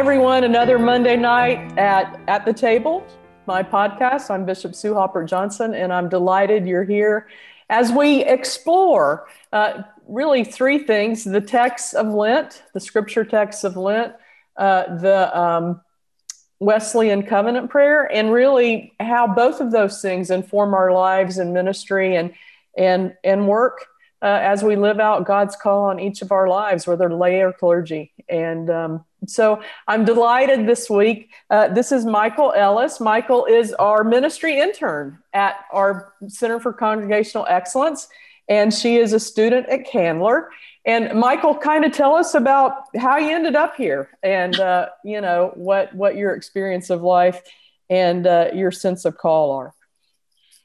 Everyone. Another Monday night at At the Table, my podcast. I'm Bishop Sue Haupert Johnson, and I'm delighted you're here as we explore uh, really three things the texts of Lent, the scripture texts of Lent, uh, the um, Wesleyan covenant prayer, and really how both of those things inform our lives and ministry and, and, and work. Uh, as we live out God's call on each of our lives, whether lay or clergy. And um, so I'm delighted this week. Uh, this is Michael Ellis. Michael is our ministry intern at our Center for Congregational Excellence, and she is a student at Candler. And Michael, kind of tell us about how you ended up here, and uh, you know what what your experience of life and uh, your sense of call are.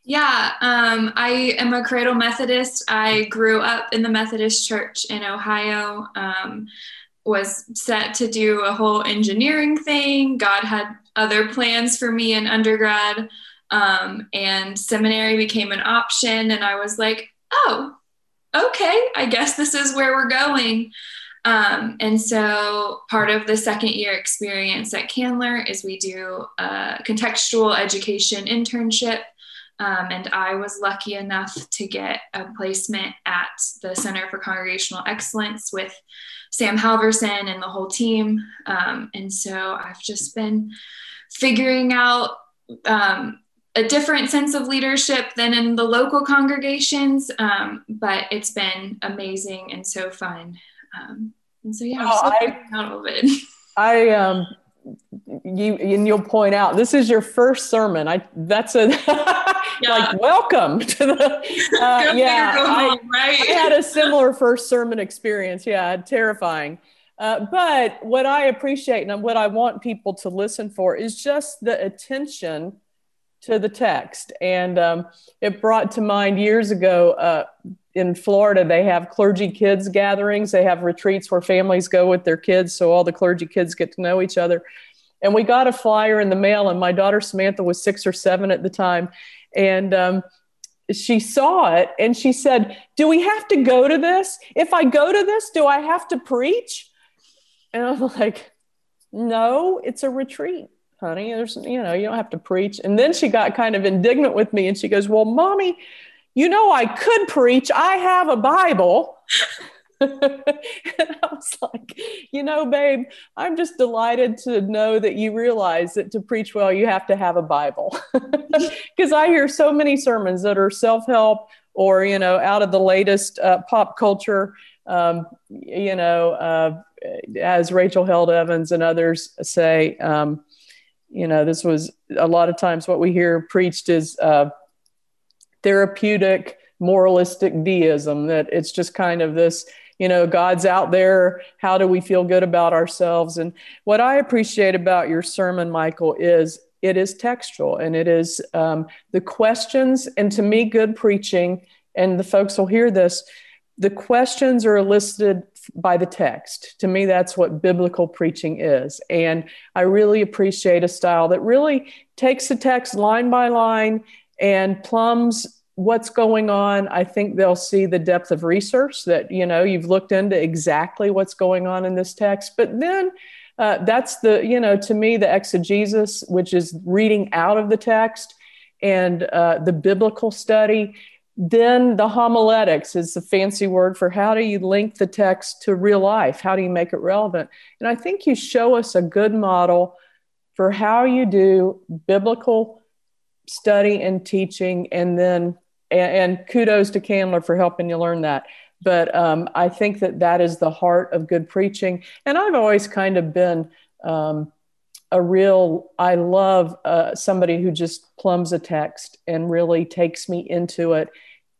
Yeah, um, I am a cradle Methodist. I grew up in the Methodist Church in Ohio. Um, was set to do a whole engineering thing. God had other plans for me in undergrad, um, and seminary became an option. And I was like, oh, okay, I guess this is where we're going. Um, and so, part of the second year experience at Candler is we do a contextual education internship. Um, and I was lucky enough to get a placement at the Center for Congregational Excellence with Sam Halverson and the whole team. Um, and so I've just been figuring out um, a different sense of leadership than in the local congregations, um, but it's been amazing and so fun. Um, and so, yeah, oh, I, out of it. I, um, you and you'll point out this is your first sermon. I that's a yeah. like welcome to the uh, yeah. I, right? I had a similar first sermon experience. Yeah, terrifying. Uh, but what I appreciate and what I want people to listen for is just the attention to the text. And um, it brought to mind years ago uh, in Florida, they have clergy kids gatherings. They have retreats where families go with their kids, so all the clergy kids get to know each other. And we got a flyer in the mail, and my daughter Samantha was six or seven at the time. And um, she saw it and she said, Do we have to go to this? If I go to this, do I have to preach? And I was like, No, it's a retreat, honey. There's, you know, you don't have to preach. And then she got kind of indignant with me and she goes, Well, mommy, you know, I could preach. I have a Bible. and I was like, you know, babe, I'm just delighted to know that you realize that to preach well, you have to have a Bible. Because I hear so many sermons that are self help or, you know, out of the latest uh, pop culture. Um, you know, uh, as Rachel Held Evans and others say, um, you know, this was a lot of times what we hear preached is uh, therapeutic, moralistic deism, that it's just kind of this you know god's out there how do we feel good about ourselves? And what i appreciate about your sermon michael is it is textual and it is um, the questions and to me good preaching and the folks will hear this the questions are elicited by the text. To me that's what biblical preaching is. And i really appreciate a style that really takes the text line by line and plumbs what's going on. I think they'll see the depth of research that you know you've looked into exactly what's going on in this text. But then uh, that's the you know to me the exegesis which is reading out of the text and uh, the biblical study. Then the homiletics is the fancy word for how do you link the text to real life? How do you make it relevant? And i think you show us a good model for how you do biblical study and teaching and then and, and kudos to Candler for helping you learn that. But um, I think that that is the heart of good preaching. And I've always kind of been um, a real, I love uh, somebody who just plumbs a text and really takes me into it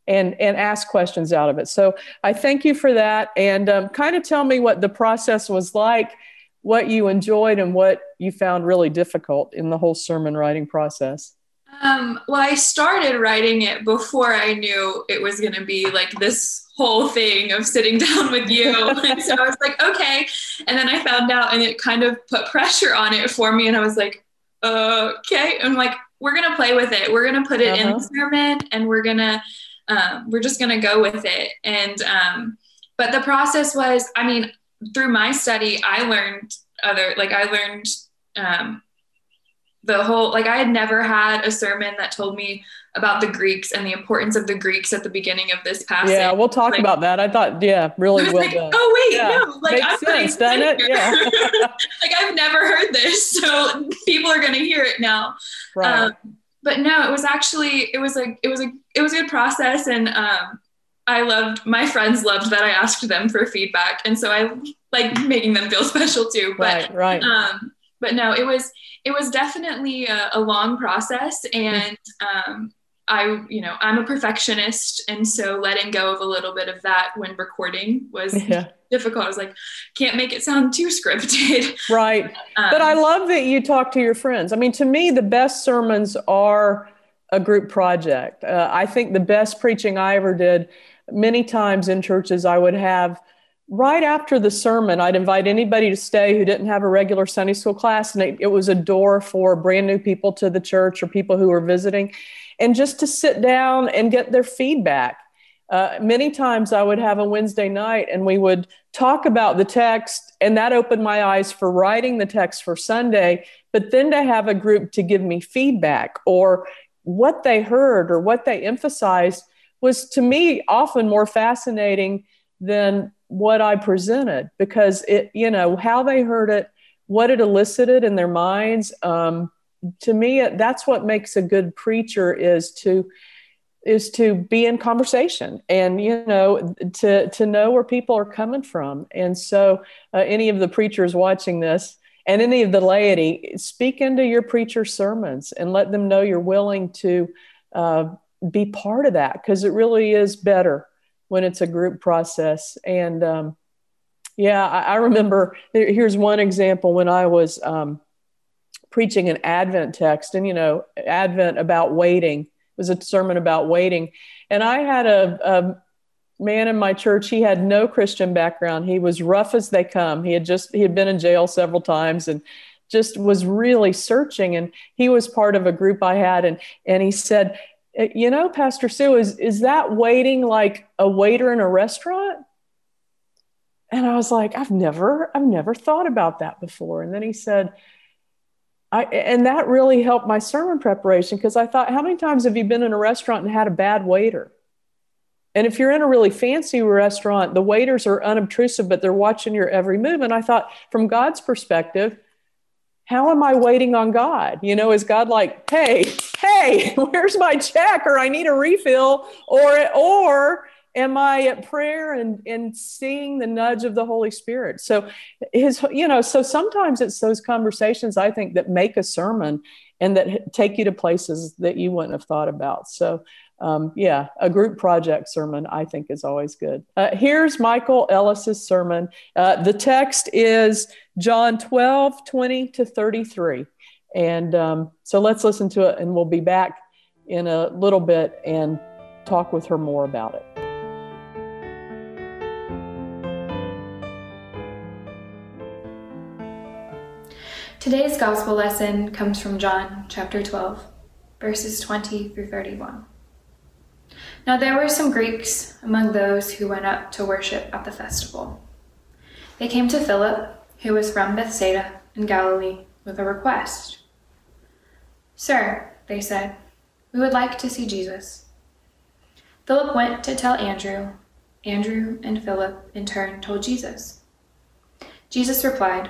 and and ask questions out of it. So I thank you for that, and um, kind of tell me what the process was like, what you enjoyed, and what you found really difficult in the whole sermon writing process. Um, well, I started writing it before I knew it was going to be like this whole thing of sitting down with you. and so I was like, okay. And then I found out and it kind of put pressure on it for me. And I was like, okay. I'm like, we're going to play with it. We're going to put it uh-huh. in the sermon and we're going to, um, we're just going to go with it. And, um, but the process was, I mean, through my study, I learned other like I learned um, the whole like I had never had a sermon that told me about the Greeks and the importance of the Greeks at the beginning of this passage. Yeah, we'll talk like, about that. I thought, yeah, really well like, done. Oh wait, yeah. no, like Makes I'm sense, doesn't it? Yeah. like I've never heard this, so people are gonna hear it now. Right. Um, but no, it was actually it was like it was a it was a good process, and um, I loved my friends loved that I asked them for feedback, and so I like making them feel special too. But right, right. Um, but no, it was it was definitely a, a long process, and um, I you know I'm a perfectionist, and so letting go of a little bit of that when recording was yeah. difficult. I was like, can't make it sound too scripted. Right. Um, but I love that you talk to your friends. I mean, to me, the best sermons are a group project. Uh, I think the best preaching I ever did, many times in churches, I would have right after the sermon, I'd invite anybody to stay who didn't have a regular Sunday school class. And it, it was a door for brand new people to the church or people who were visiting, and just to sit down and get their feedback. Uh, many times I would have a Wednesday night and we would talk about the text, and that opened my eyes for writing the text for Sunday. But then to have a group to give me feedback or what they heard or what they emphasized was to me often more fascinating than what I presented because it, you know, how they heard it, what it elicited in their minds. Um, to me, that's what makes a good preacher is to is to be in conversation and you know to to know where people are coming from and so uh, any of the preachers watching this and any of the laity speak into your preacher's sermons and let them know you're willing to uh, be part of that because it really is better when it's a group process and um, yeah I, I, remember here's one example when i was um, preaching an advent text and you know advent about waiting was a sermon about waiting. And I had a, a man in my church, he had no Christian background. He was rough as they come. He had just, he had been in jail several times and just was really searching. And he was part of a group I had. And, and he said, Uh, you know, Pastor Sue, is, is that waiting like a waiter in a restaurant? And I was like, I've never, I've never thought about that before. And then he said, I, and that really helped my sermon preparation because I thought, how many times have you been in a restaurant and had a bad waiter? And if you're in a really fancy restaurant, the waiters are unobtrusive, but they're watching your every move. And I thought, from God's perspective, how am I waiting on God? You know, is God like, hey, hey, where's my check? Or I need a refill? Or, or am I at prayer and, and seeing the nudge of the Holy Spirit? So his, you know, so sometimes it's those conversations I think that make a sermon and that take you to places that you wouldn't have thought about. So um, yeah, a group project sermon I think is always good. Uh, here's Michael Ellis's sermon. Uh, the text is John 12, 20 to 33. And um, so let's listen to it and we'll be back in a little bit and talk with her more about it. Today's gospel lesson comes from John chapter 12, verses 20 through 31. Now there were some Greeks among those who went up to worship at the festival. They came to Philip, who was from Bethsaida in Galilee, with a request. Sir, they said, we would like to see Jesus. Philip went to tell Andrew. Andrew and Philip in turn told Jesus. Jesus replied,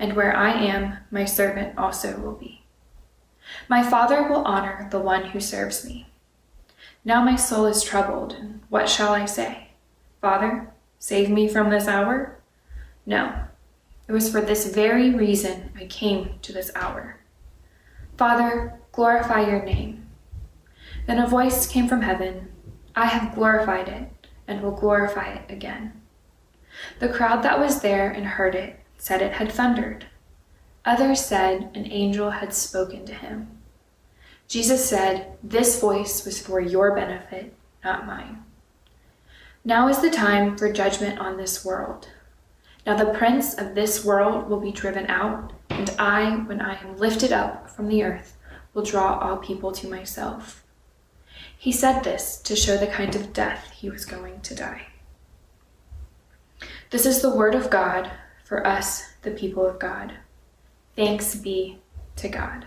and where I am, my servant also will be. My Father will honor the one who serves me. Now my soul is troubled, and what shall I say? Father, save me from this hour? No, it was for this very reason I came to this hour. Father, glorify your name. Then a voice came from heaven I have glorified it, and will glorify it again. The crowd that was there and heard it said it had thundered. Others said an angel had spoken to him. Jesus said, This voice was for your benefit, not mine. Now is the time for judgment on this world. Now the prince of this world will be driven out, and I, when I am lifted up from the earth, will draw all people to myself. He said this to show the kind of death he was going to die. This is the word of God for us, the people of God. Thanks be to God.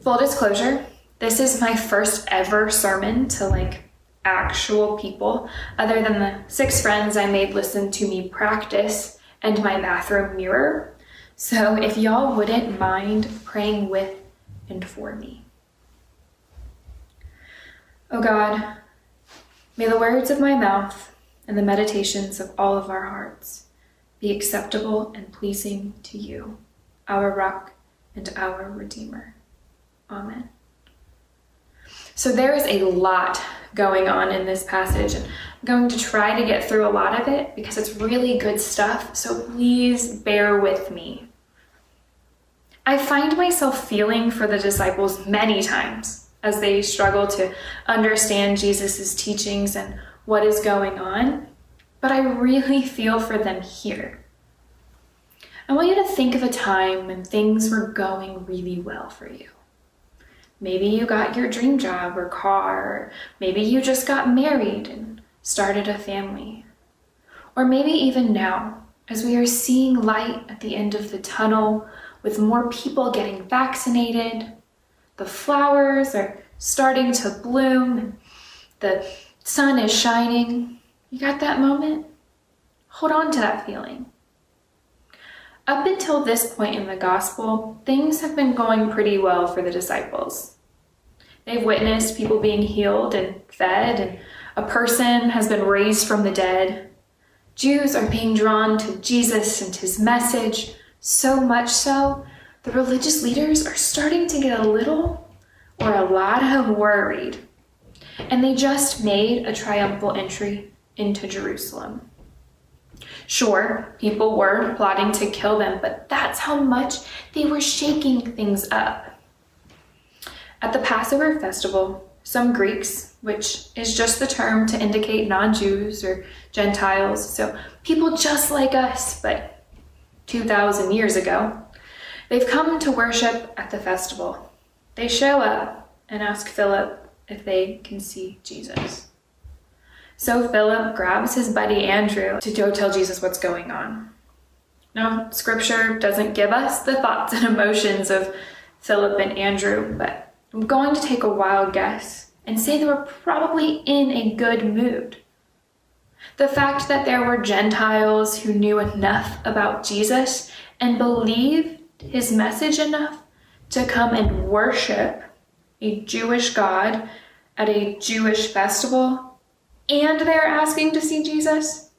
Full disclosure, this is my first ever sermon to like actual people, other than the six friends I made listen to me practice and my bathroom mirror. So if y'all wouldn't mind praying with and for me. Oh God, may the words of my mouth and the meditations of all of our hearts be acceptable and pleasing to you, our rock and our redeemer. Amen. So there is a lot going on in this passage. And I'm going to try to get through a lot of it because it's really good stuff. So please bear with me. I find myself feeling for the disciples many times as they struggle to understand Jesus' teachings and what is going on, but I really feel for them here. I want you to think of a time when things were going really well for you. Maybe you got your dream job or car. Maybe you just got married and started a family. Or maybe even now, as we are seeing light at the end of the tunnel with more people getting vaccinated, the flowers are starting to bloom, the sun is shining. You got that moment? Hold on to that feeling. Up until this point in the gospel, things have been going pretty well for the disciples. They've witnessed people being healed and fed, and a person has been raised from the dead. Jews are being drawn to Jesus and his message, so much so, the religious leaders are starting to get a little or a lot of worried. And they just made a triumphal entry into Jerusalem. Sure, people were plotting to kill them, but that's how much they were shaking things up. At the Passover festival, some Greeks, which is just the term to indicate non Jews or Gentiles, so people just like us, but 2,000 years ago, they've come to worship at the festival. They show up and ask Philip if they can see Jesus. So Philip grabs his buddy Andrew to go tell Jesus what's going on. Now, scripture doesn't give us the thoughts and emotions of Philip and Andrew, but I'm going to take a wild guess and say they were probably in a good mood. The fact that there were Gentiles who knew enough about Jesus and believed his message enough to come and worship a Jewish God at a Jewish festival and they're asking to see Jesus,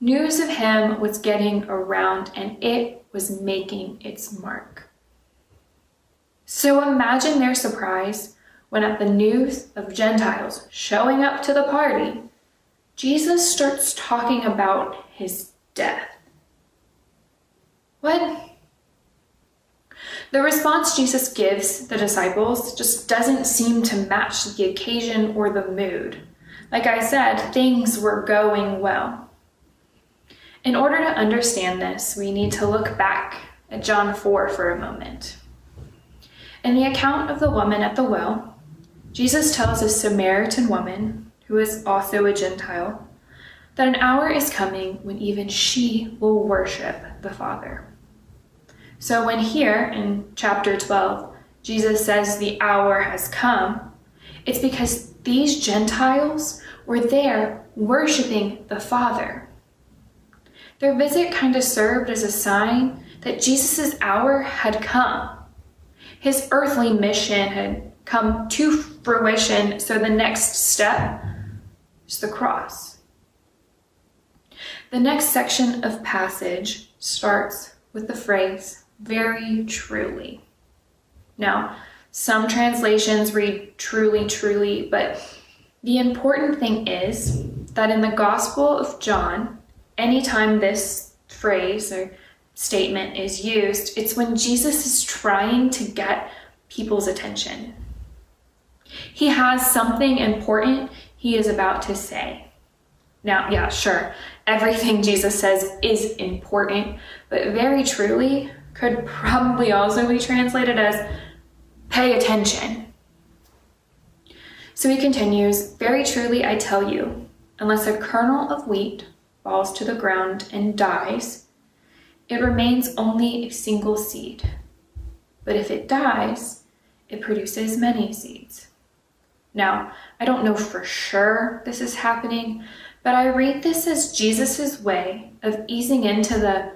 news of him was getting around and it was making its mark. So imagine their surprise when, at the news of Gentiles showing up to the party, Jesus starts talking about his death. What? The response Jesus gives the disciples just doesn't seem to match the occasion or the mood. Like I said, things were going well. In order to understand this, we need to look back at John 4 for a moment. In the account of the woman at the well, Jesus tells a Samaritan woman, who is also a Gentile, that an hour is coming when even she will worship the Father. So, when here in chapter 12, Jesus says the hour has come, it's because these Gentiles were there worshiping the Father. Their visit kind of served as a sign that Jesus' hour had come. His earthly mission had come to fruition, so the next step is the cross. The next section of passage starts with the phrase, very truly. Now, some translations read truly, truly, but the important thing is that in the Gospel of John, anytime this phrase or statement is used, it's when Jesus is trying to get people's attention. He has something important he is about to say. Now, yeah, sure, everything Jesus says is important, but very truly could probably also be translated as pay attention. So he continues, Very truly I tell you, unless a kernel of wheat falls to the ground and dies, it remains only a single seed. But if it dies, it produces many seeds. Now, I don't know for sure this is happening, but I read this as Jesus' way of easing into the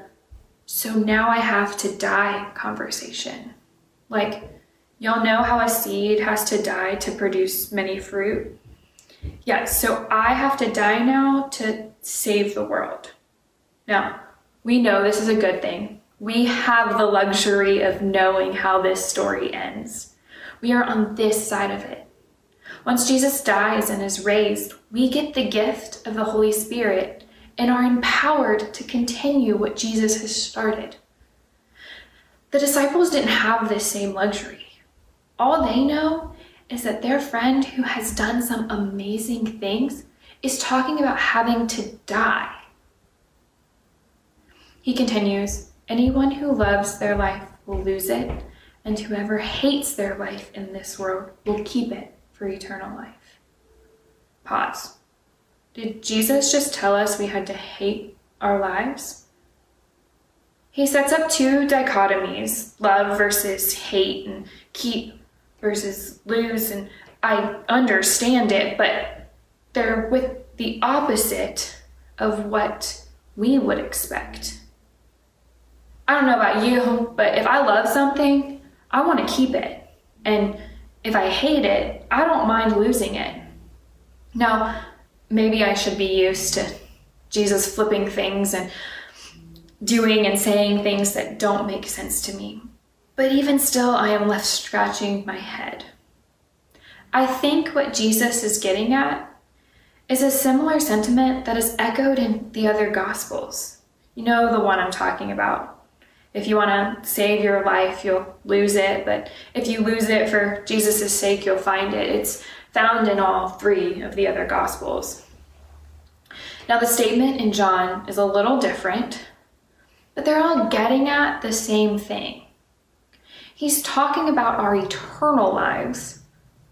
so now I have to die conversation. Like, y'all know how a seed has to die to produce many fruit? Yeah, so I have to die now to save the world. Now, we know this is a good thing. We have the luxury of knowing how this story ends. We are on this side of it. Once Jesus dies and is raised, we get the gift of the Holy Spirit and are empowered to continue what Jesus has started. The disciples didn't have this same luxury. All they know is that their friend who has done some amazing things is talking about having to die. He continues Anyone who loves their life will lose it, and whoever hates their life in this world will keep it for eternal life. Pause. Did Jesus just tell us we had to hate our lives? He sets up two dichotomies love versus hate, and keep versus lose. And I understand it, but they're with the opposite of what we would expect. I don't know about you, but if I love something, I want to keep it. And if I hate it, I don't mind losing it. Now, maybe I should be used to Jesus flipping things and doing and saying things that don't make sense to me. But even still, I am left scratching my head. I think what Jesus is getting at is a similar sentiment that is echoed in the other Gospels. You know the one I'm talking about. If you want to save your life, you'll lose it, but if you lose it for Jesus' sake, you'll find it. It's found in all three of the other Gospels. Now, the statement in John is a little different, but they're all getting at the same thing. He's talking about our eternal lives,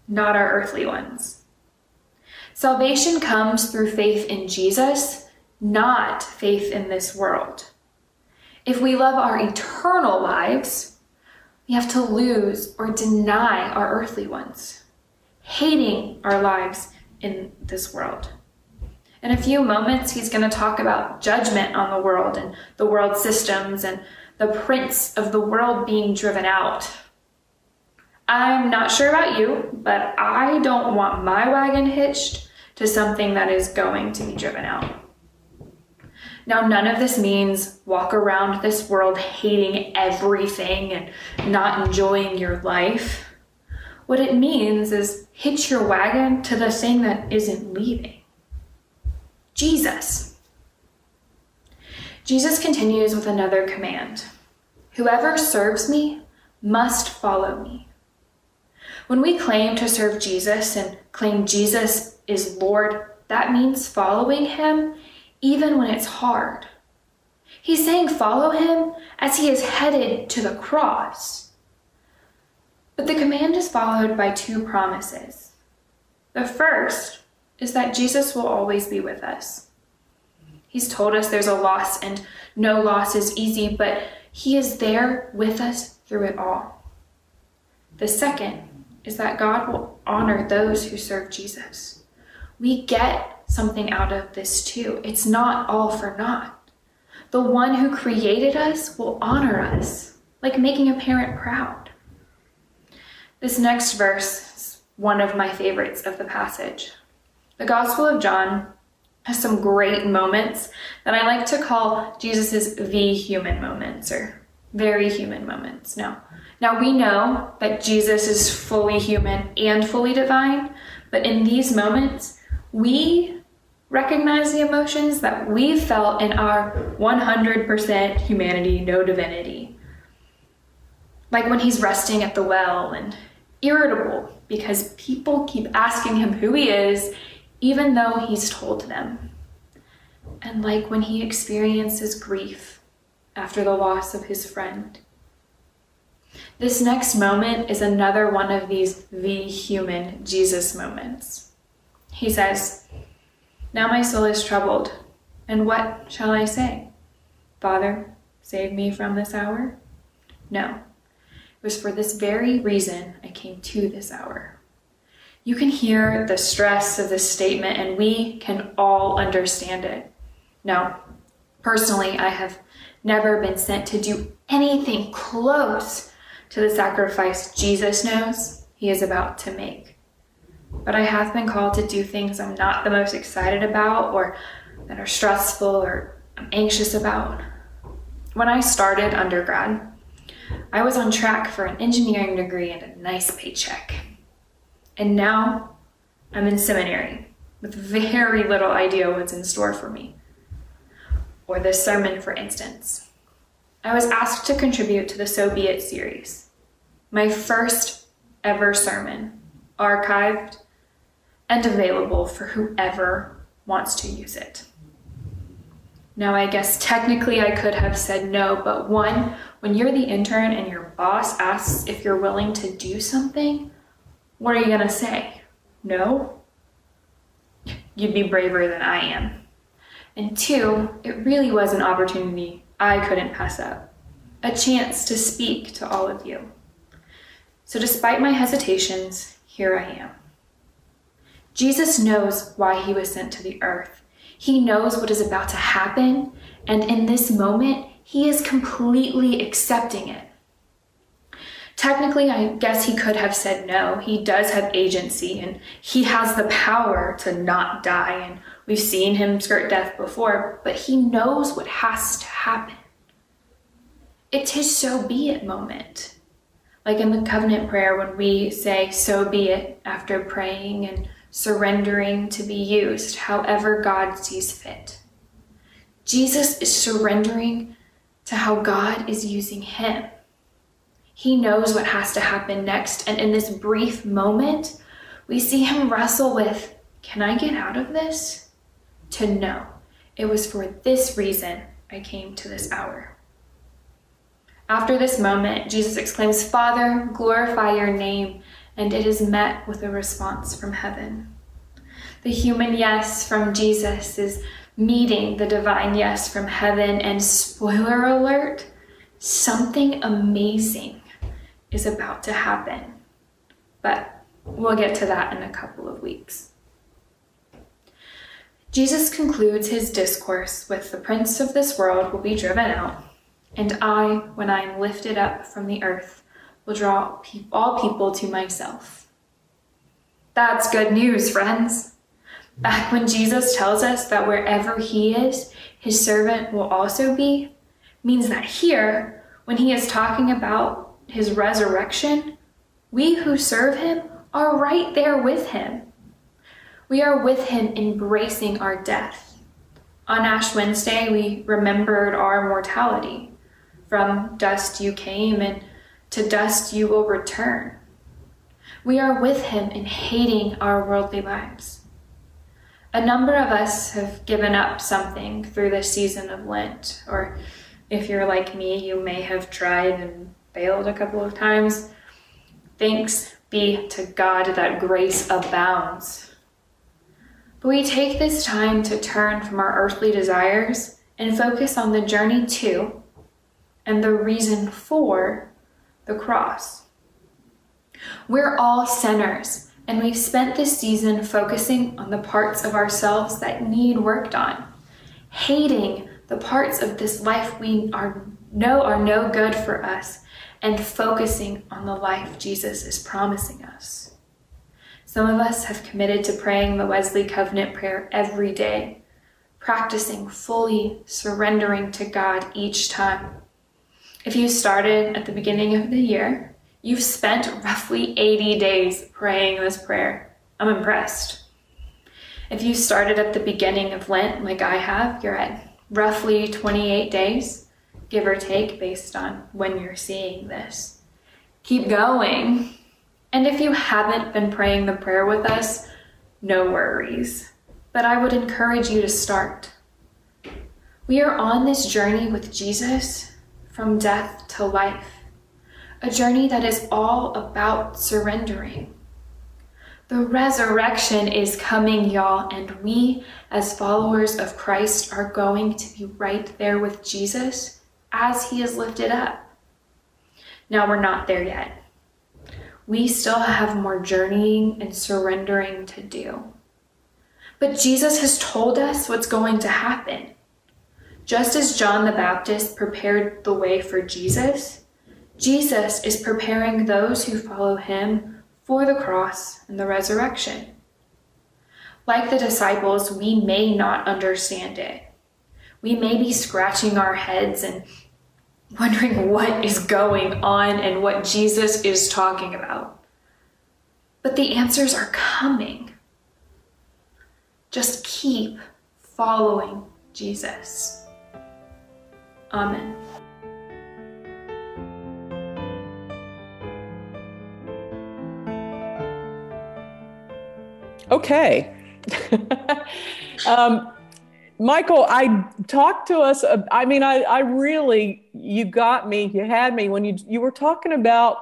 not our earthly ones. Salvation comes through faith in Jesus, not faith in this world. If we love our eternal lives, we have to lose or deny our earthly ones hating our lives in this world. In a few moments, he's going to talk about judgment on the world and the world systems and the prince of the world being driven out. I'm not sure about you, but I don't want my wagon hitched to something that is going to be driven out. Now, none of this means walk around this world hating everything and not enjoying your life. What it means is hitch your wagon to the thing that isn't leaving Jesus. Jesus continues with another command Whoever serves me must follow me. When we claim to serve Jesus and claim Jesus is Lord, that means following him even when it's hard. He's saying follow him as he is headed to the cross. But the command is followed by two promises. The first is that Jesus will always be with us. He's told us there's a loss and no loss is easy, but He is there with us through it all. The second is that God will honor those who serve Jesus. We get something out of this too. It's not all for naught. The one who created us will honor us, like making a parent proud. This next verse is one of my favorites of the passage. The Gospel of John has some great moments that I like to call Jesus's the human moments or very human moments. Now, now we know that Jesus is fully human and fully divine, but in these moments, we recognize the emotions that we felt in our 100% humanity, no divinity. Like when he's resting at the well and irritable because people keep asking him who he is, even though he's told them. And like when he experiences grief after the loss of his friend. This next moment is another one of these the human Jesus moments. He says, Now my soul is troubled, and what shall I say? Father, save me from this hour? No, it was for this very reason I came to this hour. You can hear the stress of this statement, and we can all understand it. Now, personally, I have never been sent to do anything close to the sacrifice Jesus knows he is about to make. But I have been called to do things I'm not the most excited about or that are stressful or I'm anxious about. When I started undergrad, I was on track for an engineering degree and a nice paycheck. And now I'm in seminary with very little idea what's in store for me. Or this sermon, for instance. I was asked to contribute to the So Be It series, my first ever sermon, archived and available for whoever wants to use it. Now, I guess technically I could have said no, but one, when you're the intern and your boss asks if you're willing to do something, what are you going to say? No? You'd be braver than I am. And two, it really was an opportunity I couldn't pass up a chance to speak to all of you. So, despite my hesitations, here I am. Jesus knows why he was sent to the earth. He knows what is about to happen, and in this moment, he is completely accepting it. Technically, I guess he could have said no. He does have agency and he has the power to not die. And we've seen him skirt death before, but he knows what has to happen. It's his so be it moment. Like in the covenant prayer, when we say so be it after praying and surrendering to be used however God sees fit. Jesus is surrendering to how God is using him. He knows what has to happen next, and in this brief moment, we see him wrestle with can I get out of this? To know it was for this reason I came to this hour. After this moment, Jesus exclaims, Father, glorify your name and it is met with a response from heaven. The human yes from Jesus is meeting the divine yes from heaven, and spoiler alert, something amazing is about to happen. But we'll get to that in a couple of weeks. Jesus concludes his discourse with The prince of this world will be driven out, and I, when I am lifted up from the earth, will draw all people to myself. That's good news, friends. Back when Jesus tells us that wherever he is, his servant will also be, means that here, when he is talking about his resurrection, we who serve him are right there with him. We are with him embracing our death. On Ash Wednesday, we remembered our mortality. From dust you came, and to dust you will return. We are with him in hating our worldly lives. A number of us have given up something through the season of Lent, or if you're like me, you may have tried and failed a couple of times. Thanks be to God that grace abounds. But we take this time to turn from our earthly desires and focus on the journey to and the reason for the cross. We're all sinners, and we've spent this season focusing on the parts of ourselves that need worked on, hating the parts of this life we are know are no good for us, and focusing on the life Jesus is promising us. Some of us have committed to praying the Wesley Covenant prayer every day, practicing fully surrendering to God each time if you started at the beginning of the year, you've spent roughly 80 days praying this prayer. I'm impressed. If you started at the beginning of Lent, like I have, you're at roughly 28 days, give or take, based on when you're seeing this. Keep going. And if you haven't been praying the prayer with us, no worries. But I would encourage you to start. We are on this journey with Jesus from death to life, a journey that is all about surrendering. The resurrection is coming, y'all, and we, as followers of Christ, are going to be right there with Jesus as he is lifted up. Now, we're not there yet. We still have more journeying and surrendering to do. But Jesus has told us what's going to happen. Just as John the Baptist prepared the way for Jesus, Jesus is preparing those who follow him for the cross and the resurrection. Like the disciples, we may not understand it. We may be scratching our heads and wondering what is going on and what Jesus is talking about. But the answers are coming. Just keep following Jesus. Amen. Okay. um, Michael, I talked to us. Uh, I mean, I, I really, you got me, you had me when you, you were talking about,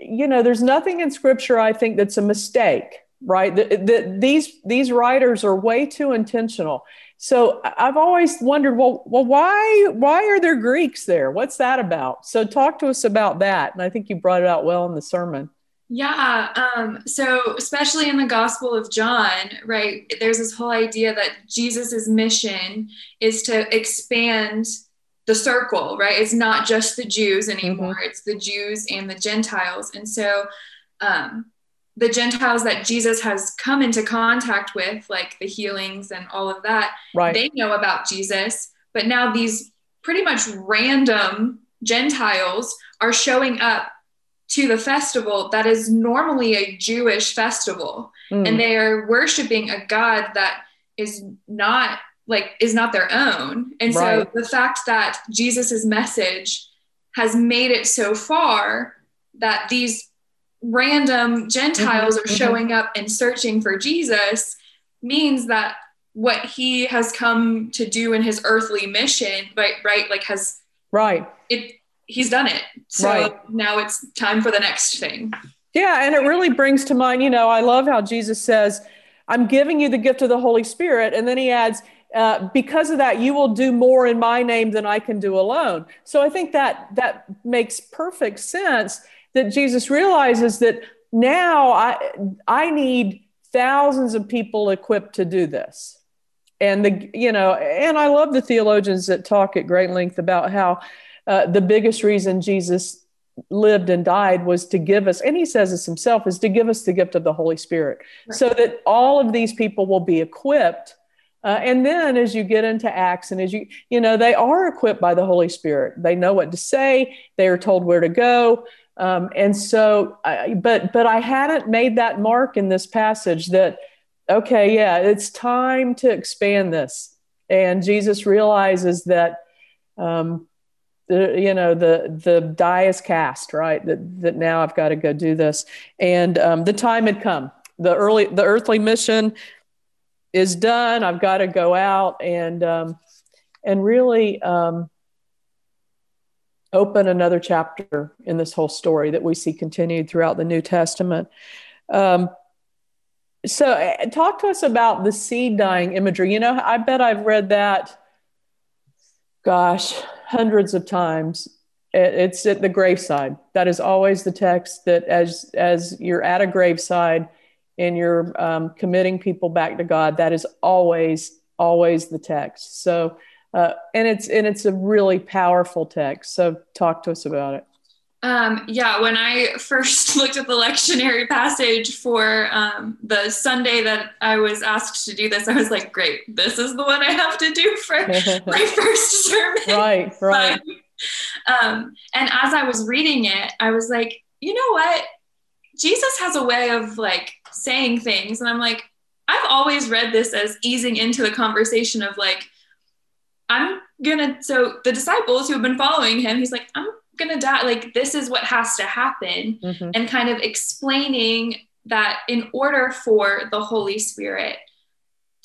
you know, there's nothing in scripture, I think, that's a mistake, right? That, that these, these writers are way too intentional. So I've always wondered, well, well, why, why are there Greeks there? What's that about? So talk to us about that. And I think you brought it out well in the sermon. Yeah. Um, so, especially in the Gospel of John, right, there's this whole idea that Jesus's mission is to expand the circle, right? It's not just the Jews anymore, mm-hmm. it's the Jews and the Gentiles. And so, um, the Gentiles that Jesus has come into contact with, like the healings and all of that, right. they know about Jesus. But now these pretty much random Gentiles are showing up to the festival that is normally a Jewish festival mm. and they are worshiping a God that is not like is not their own. And right. so the fact that Jesus's message has made it so far that these random Gentiles mm-hmm, are mm-hmm. showing up and searching for Jesus means that what he has come to do in his earthly mission, right, right, like has right it he's done it. So right. now it's time for the next thing. Yeah, and it really brings to mind, you know, I love how Jesus says, I'm giving you the gift of the Holy Spirit. And then he adds, uh, because of that, you will do more in my name than I can do alone. So I think that that makes perfect sense that Jesus realizes that now I, I need thousands of people equipped to do this. And the, you know, and I love the theologians that talk at great length about how uh, the biggest reason Jesus lived and died was to give us, and he says this himself, is to give us the gift of the Holy Spirit right. so that all of these people will be equipped. Uh, and then as you get into Acts and as you, you know, they are equipped by the Holy Spirit. They know what to say, they are told where to go. Um, and so, I, but, but I hadn't made that mark in this passage that, okay, yeah, it's time to expand this. And Jesus realizes that um, the you know the the die is cast right? That that now i've got to go do this. And um, the time had come. The early the earthly mission is done. I've got to go out. And um, and really um, open another chapter in this whole story that we see continued throughout the new testament. Um, so uh, talk to us about the seed dying imagery. You know i bet i've read that gosh hundreds of times. It's at the graveside. That is always the text that as as you're at a graveside and you're um, committing people back to god that is always always the text. So uh, and it's and it's a really powerful text so talk to us about it um, yeah, when I first looked at the lectionary passage for um, the Sunday that I was asked to do this, I was like, great, this is the one I have to do for my first sermon. Right, right. um, and as I was reading it, I was like, you know what? Jesus has a way of like saying things. And I'm like, I've always read this as easing into the conversation of like, I'm gonna, so the disciples who have been following him, he's like, I'm gonna die. Like, this is what has to happen. Mm-hmm. And kind of explaining that in order for the Holy Spirit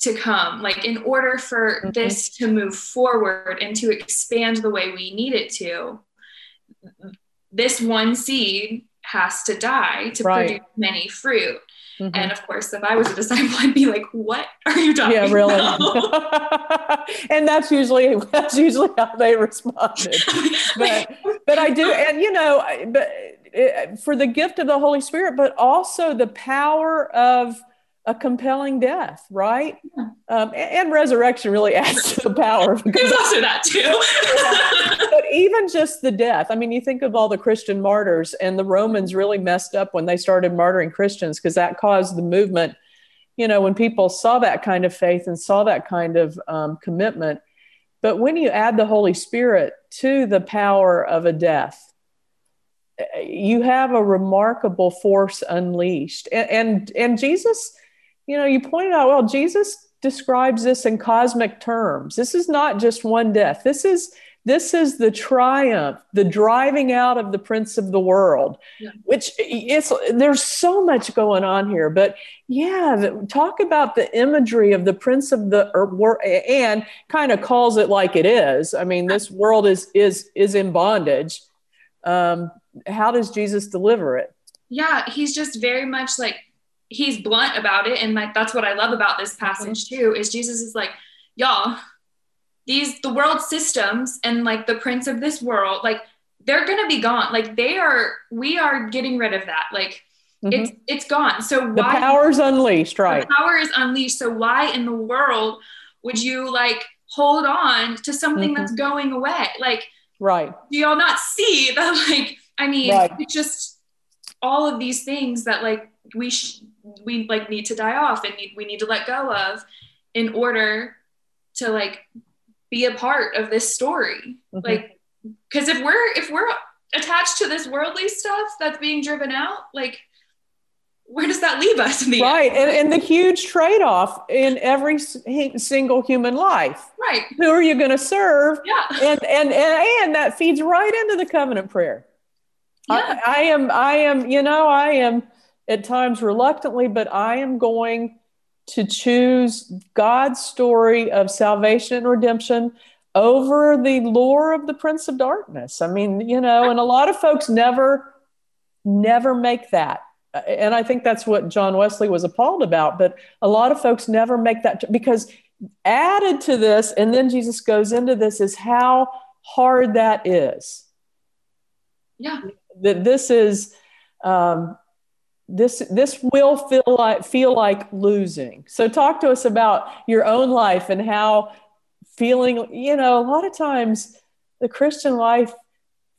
to come, like, in order for mm-hmm. this to move forward and to expand the way we need it to, this one seed has to die to right. produce many fruit. Mm-hmm. And of course, if I was a disciple, I'd be like, "What are you talking about? yeah, really. and that's usually that's usually how they responded. But but I do, and you know, but it, for the gift of the Holy Spirit, but also the power of a compelling death, right? Yeah. Um, and, and, resurrection really adds to the power. There's also that too. but even just the death. I mean, you think of all the Christian martyrs, and the Romans really messed up when they started martyring Christians because that caused the movement. You know, when people saw that kind of faith and saw that kind of um, commitment. But when you add the Holy Spirit to the power of a death, you have a remarkable force unleashed. And, and, and Jesus you know, you pointed out, well, Jesus describes this in cosmic terms. This is not just one death. This is this is the triumph, the driving out of the prince of the world, yeah. which it's there's so much going on here. But yeah, talk about the imagery of the prince of the world and kind of calls it like it is. I mean, this world is is is in bondage. Um, how does Jesus deliver it? Yeah, he's just very much like he's blunt about it. And like that's what i love about this passage too is jesus is like y'all these the world systems and like the prince of this world like they're gonna be gone. Like they are we are getting rid of that. Like mm-hmm. it's it's gone. So why the power's unleashed right. the power is unleashed. So why in the world would you like hold on to something mm-hmm. that's going away? Like right. do y'all not see that like i mean right. it's just all of these things that like we sh- we like need to die off and need, we need to let go of in order to like be a part of this story. Mm-hmm. like because if we're if we're attached to this worldly stuff that's being driven out like where does that leave us right and, and the huge trade-off in every single human life. Right. Who are you going to serve? Yeah. And, and and and that feeds right into the covenant prayer yeah. I, I am i am you know i am at times reluctantly, but I am going to choose God's story of salvation and redemption over the lore of the Prince of Darkness. I mean, you know, and a lot of folks never, never make that. And I think that's what John Wesley was appalled about. But a lot of folks never make that because added to this, and then Jesus goes into this, is how hard that is. Yeah. That this is, um, this this will feel like feel like losing so talk to us about your own life and how feeling you know a lot of times the christian life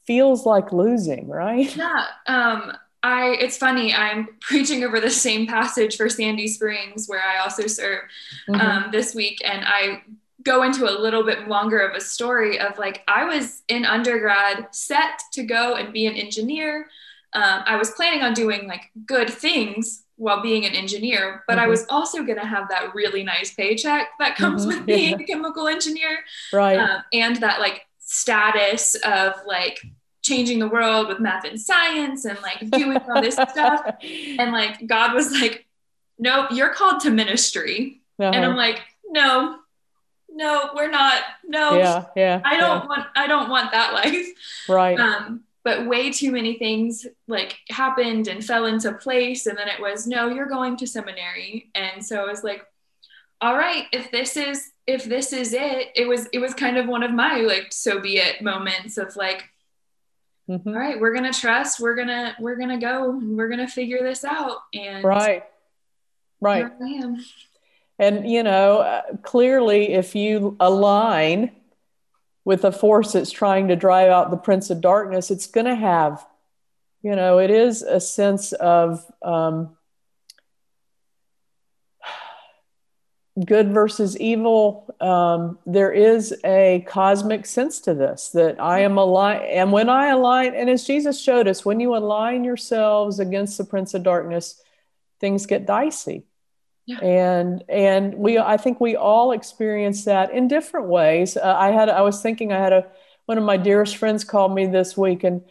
feels like losing right yeah um i it's funny i'm preaching over the same passage for sandy springs where i also serve mm-hmm. um, this week and i go into a little bit longer of a story of like i was in undergrad set to go and be an engineer um, I was planning on doing like good things while being an engineer, but mm-hmm. I was also going to have that really nice paycheck that comes mm-hmm. with being yeah. a chemical engineer. Right. Um, and that like status of like changing the world with math and science and like doing all this stuff. And like God was like, nope, you're called to ministry. Uh-huh. And I'm like, no, no, we're not. No, yeah, yeah. I don't yeah. want. I don't want that life. Right. Um, but way too many things like happened and fell into place and then it was no you're going to seminary and so i was like all right if this is if this is it it was it was kind of one of my like so be it moments of like mm-hmm. all right we're gonna trust we're gonna we're gonna go we're gonna figure this out and right right and you know uh, clearly if you align with a force that's trying to drive out the prince of darkness, it's going to have, you know, it is a sense of um, good versus evil. Um, there is a cosmic sense to this that I am aligned. And when I align, and as Jesus showed us, when you align yourselves against the prince of darkness, things get dicey. Yeah. And and we I think we all experience that in different ways. Uh, I had I was thinking I had a one of my dearest friends called me this week and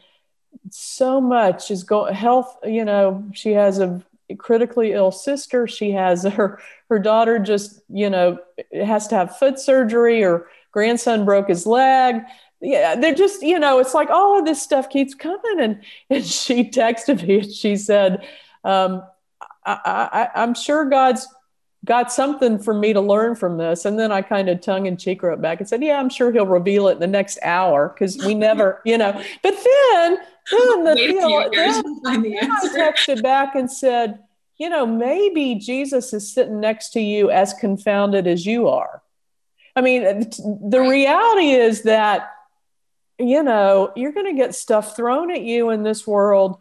so much is going health you know she has a critically ill sister she has her her daughter just you know has to have foot surgery or grandson broke his leg yeah they're just you know it's like all of this stuff keeps coming and and she texted me and she said um, I, I, i'm sure god's got something for me to learn from this. And then I kind of tongue in cheek wrote back and said, Yeah, I'm sure he'll reveal it in the next hour because we never, you know. But then, then, the, know, then, the then I texted back and said, You know, maybe Jesus is sitting next to you as confounded as you are. I mean, uh, the reality is that, you know, you're going to get stuff thrown at you in this world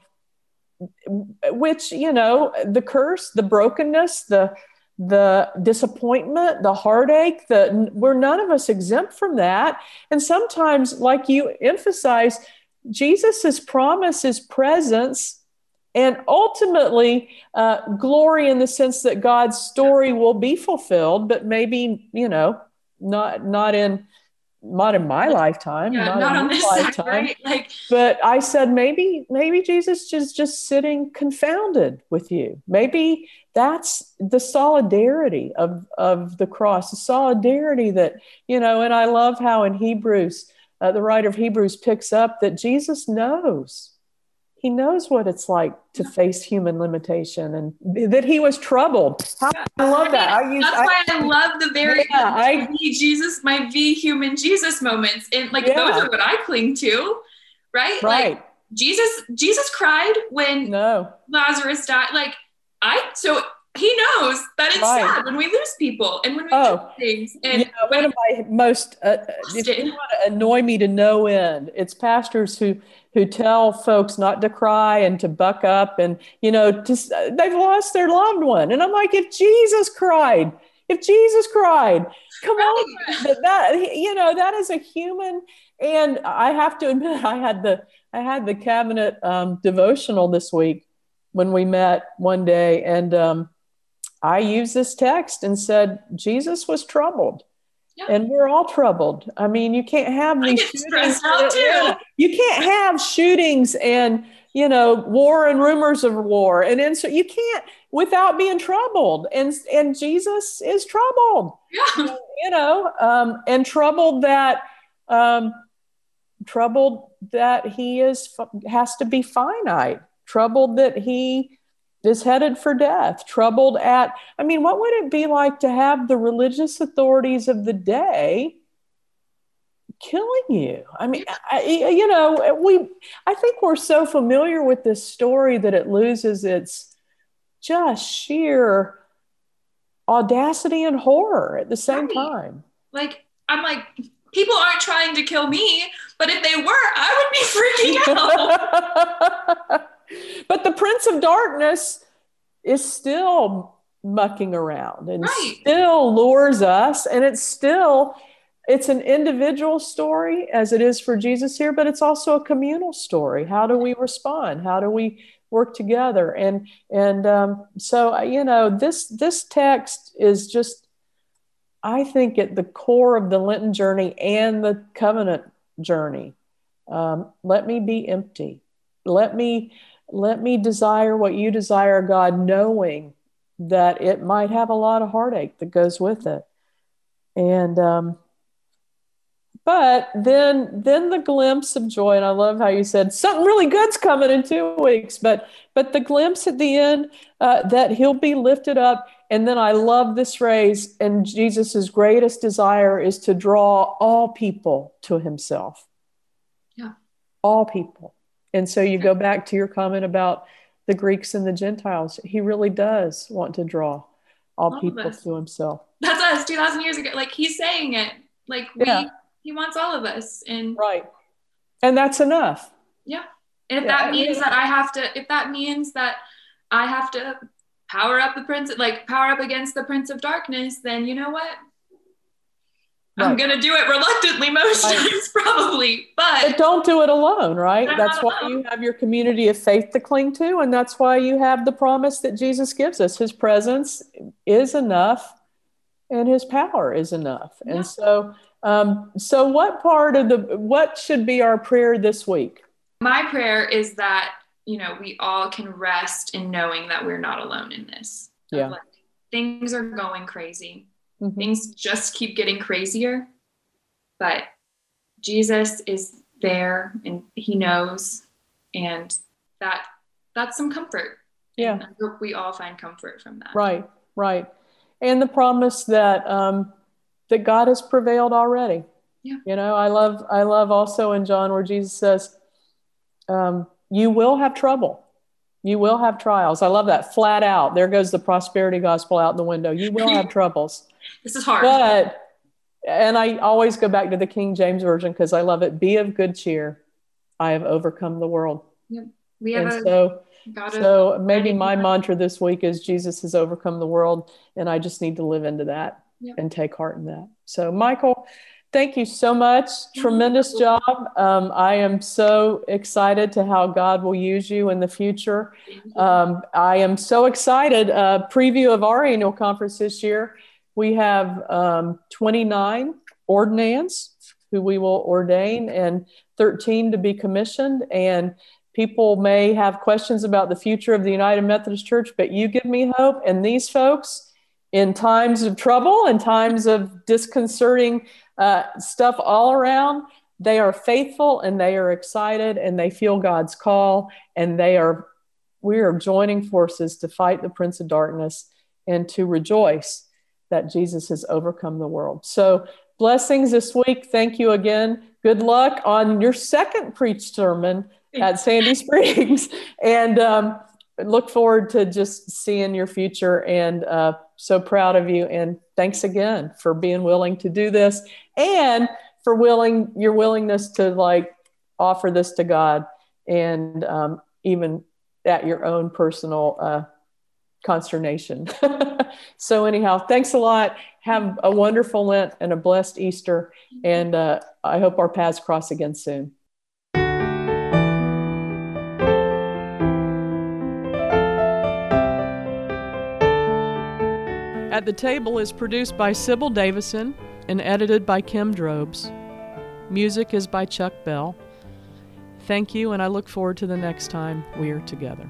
which you know the curse the brokenness the the disappointment, the heartache, the we're none of us exempt from that. And sometimes, like you emphasize, Jesus' promise is presence and ultimately uh, glory in the sense that God's story will be fulfilled, but maybe, you know, not not in not in my lifetime, yeah, not, not on this lifetime. right? Like, but I said maybe maybe Jesus is just sitting confounded with you. Maybe that's the solidarity of of the cross, the solidarity that you know. And I love how in Hebrews, uh, the writer of Hebrews picks up that Jesus knows he knows what it's like to face human limitation and that he was troubled. How, I love that. I use, That's I, why I love the very yeah, I, Jesus, my V human Jesus moments. And like yeah. those are what I cling to, right? Right. Like Jesus, Jesus cried when no. Lazarus died. Like I so he knows that it's right. sad when we lose people and when we oh, things. And you know, one of my most, uh, if you want to annoy me to no end, it's pastors who who tell folks not to cry and to buck up and you know to, they've lost their loved one and i'm like if jesus cried if jesus cried come on that, that you know that is a human and i have to admit i had the i had the cabinet um, devotional this week when we met one day and um, i used this text and said jesus was troubled and we're all troubled. I mean, you can't have these shootings. You can't have shootings and you know war and rumors of war, and then so you can't without being troubled. And and Jesus is troubled. Yeah. You know, um, and troubled that um, troubled that he is has to be finite. Troubled that he is headed for death, troubled at. I mean, what would it be like to have the religious authorities of the day killing you? I mean, I, you know, we, I think we're so familiar with this story that it loses its just sheer audacity and horror at the same right. time. Like, I'm like, people aren't trying to kill me, but if they were, I would be freaking out. but the prince of darkness is still mucking around and right. still lures us and it's still it's an individual story as it is for jesus here but it's also a communal story. How do we respond? How do we work together? And and um, so you know this this text is just i think at the core of the lenten journey and the covenant journey. Um, let me be empty. Let me let me desire what you desire, God, knowing that it might have a lot of heartache that goes with it. And, um, but then, then the glimpse of joy, and I love how you said something really good's coming in two weeks. But, but the glimpse at the end uh, that He'll be lifted up, and then I love this phrase. And Jesus's greatest desire is to draw all people to Himself. Yeah, all people. And so you go back to your comment about the Greeks and the Gentiles. He really does want to draw all, all people to himself. That's us 2000 years ago. Like he's saying it. Like we, yeah. he wants all of us. And right. And that's enough. Yeah. And if yeah, that means that I have to, if that means that I have to power up the prince, like power up against the prince of darkness, then you know what? I'm going to do it reluctantly most right. times, probably, but, but don't do it alone, right? That's why you have your community of faith to cling to, and that's why you have the promise that Jesus gives us. His presence is enough, and His power is enough. Yeah. And so, um, so what part of the what should be our prayer this week? My prayer is that you know we all can rest in knowing that we're not alone in this. Yeah. Like, things are going crazy Mm-hmm. Things just keep getting crazier, but Jesus is there and he knows and that that's some comfort. Yeah. And I hope we all find comfort from that. Right, right. And the promise that um that God has prevailed already. Yeah. You know, I love I love also in John where Jesus says, um, you will have trouble. You will have trials. I love that flat out. There goes the prosperity gospel out the window. You will have troubles. This is hard. But, and I always go back to the King James Version because I love it. Be of good cheer. I have overcome the world. Yep. We have and a, so, so maybe my mantra this week is Jesus has overcome the world, and I just need to live into that yep. and take heart in that. So, Michael, thank you so much. Tremendous job. Um, I am so excited to how God will use you in the future. Um, I am so excited. Uh, preview of our annual conference this year we have um, 29 ordinands who we will ordain and 13 to be commissioned. And people may have questions about the future of the United Methodist Church, but you give me hope. And these folks, in times of trouble and times of disconcerting uh, stuff all around, they are faithful and they are excited and they feel God's call and they are we are joining forces to fight the prince of darkness and to rejoice that Jesus has overcome the world. So, blessings this week. Thank you again. Good luck on your second preach sermon at Sandy Springs. And um, look forward to just seeing your future and uh, so proud of you. And thanks again for being willing to do this and for willing your willingness to like offer this to God and um, even at your own personal uh, consternation. so, anyhow, thanks a lot. Have a wonderful Lent and a blessed Easter. And uh, I hope our paths cross again soon. At the Table is produced by Sybil Davison and edited by Kim Drobes. Music is by Chuck Bell. Thank you, and I look forward to the next time we are together.